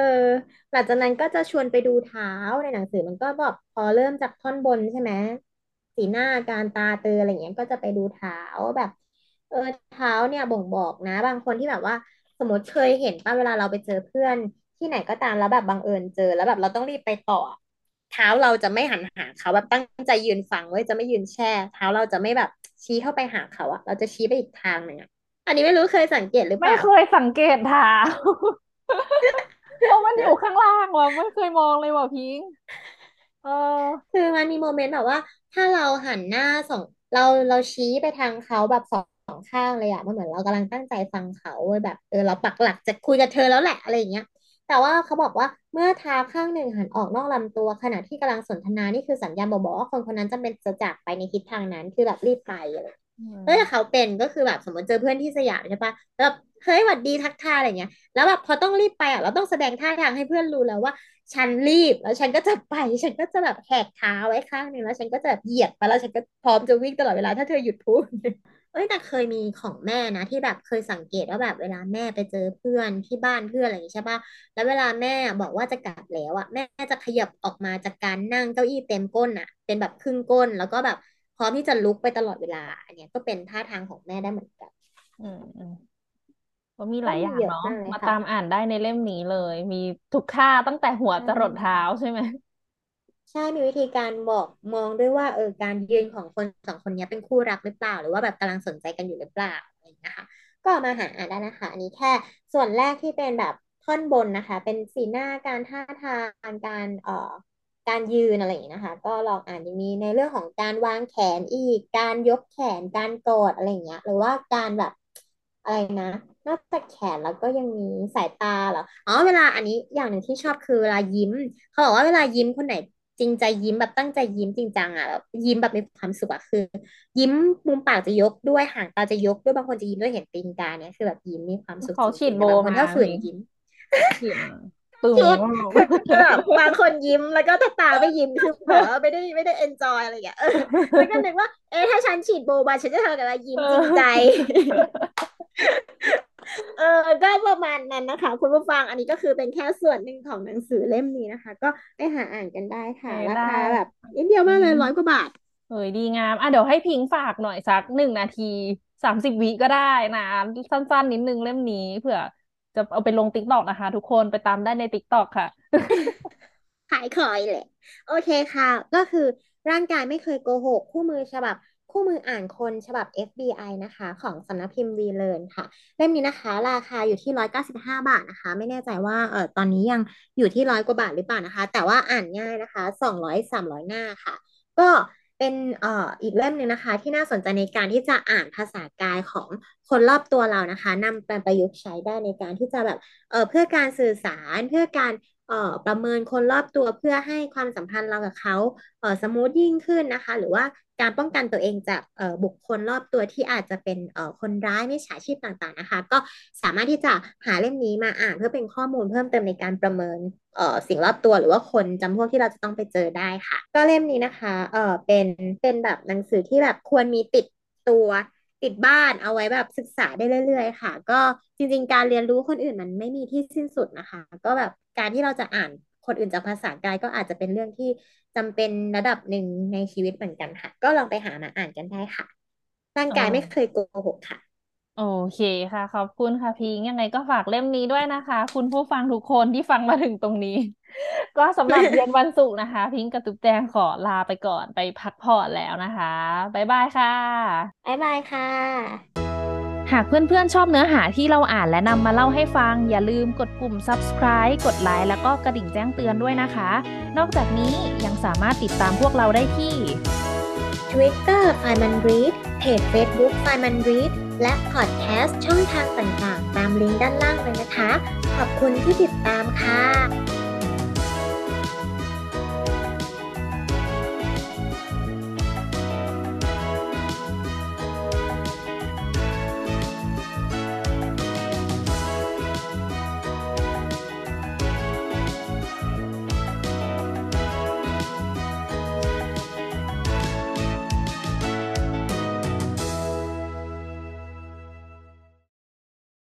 S2: หลังจากนั้นก็จะชวนไปดูเท้าในหนังสือมันก็บอกพอเริ่มจากท่อนบนใช่ไหมสีหน้าการตาเตออะไรเงี้ยก็จะไปดูเท้าแบบ เออเท้าเนี่ยบ่งบอกนะ บางคนที่แบบว่า สมมติเคยเห็นป่ะเวลาเราไปเจอเพื่อน ที่ไหนก็ตามแล้วแบบบังเอิญเจอ แล้วแบบเราต้องรีบไปต่อ เท้าเราจะไม่หันหาเขาแบบตั้งใจยืนฟังไว้ยจะไม่ยืนแช่ เท้าเราจะไม่แบบชี้เข้าไปหาเขาอะเราจะชี้ไปอีกทางหนึ่งอะอันนี้ไม่รู้เคยสังเกตหรือเปล่า
S1: ไม่เคยสังเกตเท้าเพราะมันอยู่ข้างล่างว่ะไม่เคยมองเลยว่ะพิงค์เออ
S2: คือมันมีโมเมนต์แบบว่า ถ้าเราหันหน้าสองเราเราชี้ไปทางเขาแบบสองสองข้างเลยอะมันเหมือนเรากำลังตั้งใจฟังเขาเว้ยแบบเออเราปักหลักจะคุยกับเธอแล้วแหละอะไรอย่างเงี้ย แต่ว่าเขาบอกว่าเมื่อเท้าข้างหนึ่งหันออกนอกลำตัวขณะที่กำลังสนทนานี่คือสัญญาณบอกว่าคนคนนั้นจำเป็นจะจากไปในทิศทางนั้นคือแบบรีบไปอะไร
S1: อื
S2: เออถ้าเขา
S1: ม
S2: เป็นก็คือแบบสมมติเจอเพื่อนที่สยามใช่ปะแล้วแบบเฮ้ยหวัดดีทักทายอะไรเงี้ย แล้วแบบพอต้องรีบไปอะเราต้องแสดงท่าทางให้เพื่อนรู้แล้วว่า ฉันรีบแล้วฉันก็จะไป ฉันก็จะแบบแหกเท้าไว้ข้างหนึ่งแล้ว ฉันก็จะแบบเหยียดไปแล้วฉันก็พร้อมจะวิ่งตลอดเวลาถ้าเธอหยุดพูด เอ้ยแต่เคยมีของแม่นะที่แบบเคยสังเกตว่าแบบเวลาแม่ไปเจอเพื่อนที่บ้านเพื่อนอะไรอย่างงี้ใช่ปะแล้วเวลาแม่บอกว่าจะกลับแล้วอะแม่จะขยับออกมาจากการนั่งเก้าอี้เต็มก้นอะเป็นแบบครึ่งก้น แล้วก็แบบพร้อมที่จะลุกไปตลอดเวลา อันเนี้ยก็เป็นท่าทางของแม่ได้เหมือนกัน
S1: อืมอืมก็มีห
S2: ก็
S1: ลายอ
S2: มีเยอะ
S1: ย่างเนาะ
S2: มากเลย
S1: มาตาม
S2: ค่ะ
S1: อ่านได้ในเล่มนี้เลย มีทุกท่าตั้งแต่หัว
S2: ใช
S1: จรดเท้า่ใช่ไหม
S2: ใช่มีวิธีการบอกมองด้วยว่าเออการยืนของคนสองคนนี้เป็นคู่รักหรือเปล่า หรือว่าแบบกำลังสนใจกันอยู่หรือเปล่าอะไรอย่างเงี้ยค่ะ ก็มาหาอ่านได้นะคะ อันนี้แค่ส่วนแรกที่เป็นแบบท่อนบนนะคะ เป็นสีหน้าการท่าทางการเอ่อการยืนอะไรอย่างเงี้นะคะ ก็ลองอ่านยังมีในเรื่องของการวางแขนอีก การยกแขนการกอดอะไรอย่างเงี้ย หรือว่าการแบบอะไรนะนอกจากแขนแล้วก็ยังมีสายตาเหรออ๋อเวลาอันนี้อย่างหนึ่งที่ชอบคือเวลายิ้ม เขาบอกว่าเวลายิ้มคนไหน ริงใจยิ้มแบบตั้งใจยิ้มจริงจังอะแบบยิ้มแบบมีความสุขอะคือ ยิ้มมุมปากจะยกด้วยหางตาจะยกด้วยบางคนจะยิ้มด้วยเห็นตีนกาเนี่ยคือแบบยิ้มมีความสุข
S1: เขา
S2: จ
S1: ฉีดโบ
S2: ริงๆแต่บางคน
S1: มา
S2: ถ้าฝืน
S1: พิง
S2: ยิ้ม
S1: ฉีดมาตึง
S2: คิดคือแบบบางคนยิ้มแล้วก็ตาตาไม่ยิ้มคือแบบว่าไม่ได้ไม่ได้เอนจอยอะไรอย่างเงี้ยเออแล้วก็นึกว่าเอ๊ะถ้าฉันฉีดโบว์มาฉันจะทำกับว่ายิ้
S1: เม
S2: จริงใจ
S1: ออ
S2: เออก็ประมาณนั้นนะคะ คุณผู้ฟังอันนี้ก็คือเป็นแค่ส่วนหนึ่งของหนังสือเล่มนี้นะคะ ก็ไปหาอ่านกันได้
S1: เอ
S2: ค่ะ
S1: อได้
S2: ราคาแบบนิดเดียว
S1: อื
S2: มากเลย
S1: ม
S2: ร้อยกว่าบาท
S1: เฮ้ยดีงามอะเดี๋ยวให้พิงฝากหน่อยสักหนึ่งนาทีสามสิบวิก็ได้นะสั้นๆ นิดนึงเล่มนี้เผื่อจะเอาไปลง TikTok นะคะ ทุกคนไปตามได้ใน TikTok ค่ะ
S2: ขายคอยแหละโอเคค่ะ ก็คือร่างกายไม่เคยโกหก คู่มือฉบับ คู่มืออ่านคนฉบับ FBI นะคะ ของสำนักพิมพ์วีเล r นค่ะ เล่มนี้นะคะ ราคาอยู่ที่ร้อยเก้าสิบบาทนะคะ ไม่แน่ใจว่าเออตอนนี้ยังอยู่ที่ร้อยกว่าบาทหรือเปล่านะคะ แต่ว่าอ่านง่ายนะคะสองร้อยสามร้อยหน้าค่ะ ก็เป็นเอ่ออีกเล่มหนึ่งนะคะ ที่น่าสนใจในการที่จะอ่านภาษากายของคนรอบตัวเรานะคะนำไปประยุกต์ใช้ได้ในการที่จะแบบเอ่อเพื่อการสื่อสารเพื่อการ เอ่อประเมินคนรอบตัวเพื่อให้ความสัมพันธ์เรากับเขาเอ่อสมูทยิ่งขึ้นนะคะ หรือว่าการป้องกันตัวเองจากเอ่อบุคคลรอบตัวที่อาจจะเป็นเอ่อคนร้ายมิจฉาชีพต่างๆนะคะ ก็สามารถที่จะหาเล่มนี้มาอ่านเพื่อเป็นข้อมูลเพิ่มเติมในการประเมินเอ่อสิ่งรอบตัวหรือว่าคนจำพวกที่เราจะต้องไปเจอได้ค่ะ ก็เล่มนี้นะคะเอ่อเป็นเป็นแบบหนังสือที่แบบควรมีติดตัว ติดบ้านเอาไว้แบบศึกษาได้เรื่อย ๆ ค่ะ ก็จริง ๆ การเรียนรู้คนอื่นมันไม่มีที่สิ้นสุดนะคะ ก็แบบการที่เราจะอ่านคนอื่นจากภาษากายก็อาจจะเป็นเรื่องที่จำเป็นระดับหนึ่งในชีวิตเหมือนกันค่ะ ก็ลองไปหามาอ่านกันได้ค่ะ ร่างกายไม่เคยโกหกค่ะ
S1: โอเคค่ะ ขอบคุณค่ะพิงค์ยังไงก็ฝากเล่มนี้ด้วยนะคะ คุณผู้ฟังทุกคนที่ฟังมาถึงตรงนี้ ก็สำหรับเย็นวันศุกร์นะคะ พิงค์กับตุ๊กแจงขอลาไปก่อนไปพักผ่อนแล้วนะคะบ๊ายบายค่ะ
S2: บ๊ายบายค่ะ
S1: หากเพื่อนๆชอบเนื้อหาที่เราอ่านและนำมาเล่าให้ฟัง อย่าลืมกดปุ่ม subscribe กดไลค์แล้วก็กระดิ่งแจ้งเตือนด้วยนะคะ นอกจากนี้ยังสามารถติดตามพวกเราได้ที่
S2: Twitter ไฟมันรีด เพจ Facebook ไฟมันรีดและพอดแคสต์ช่องทางต่างๆ ตามลิงก์ด้านล่างเลยนะคะ ขอบคุณที่ติดตามค่ะ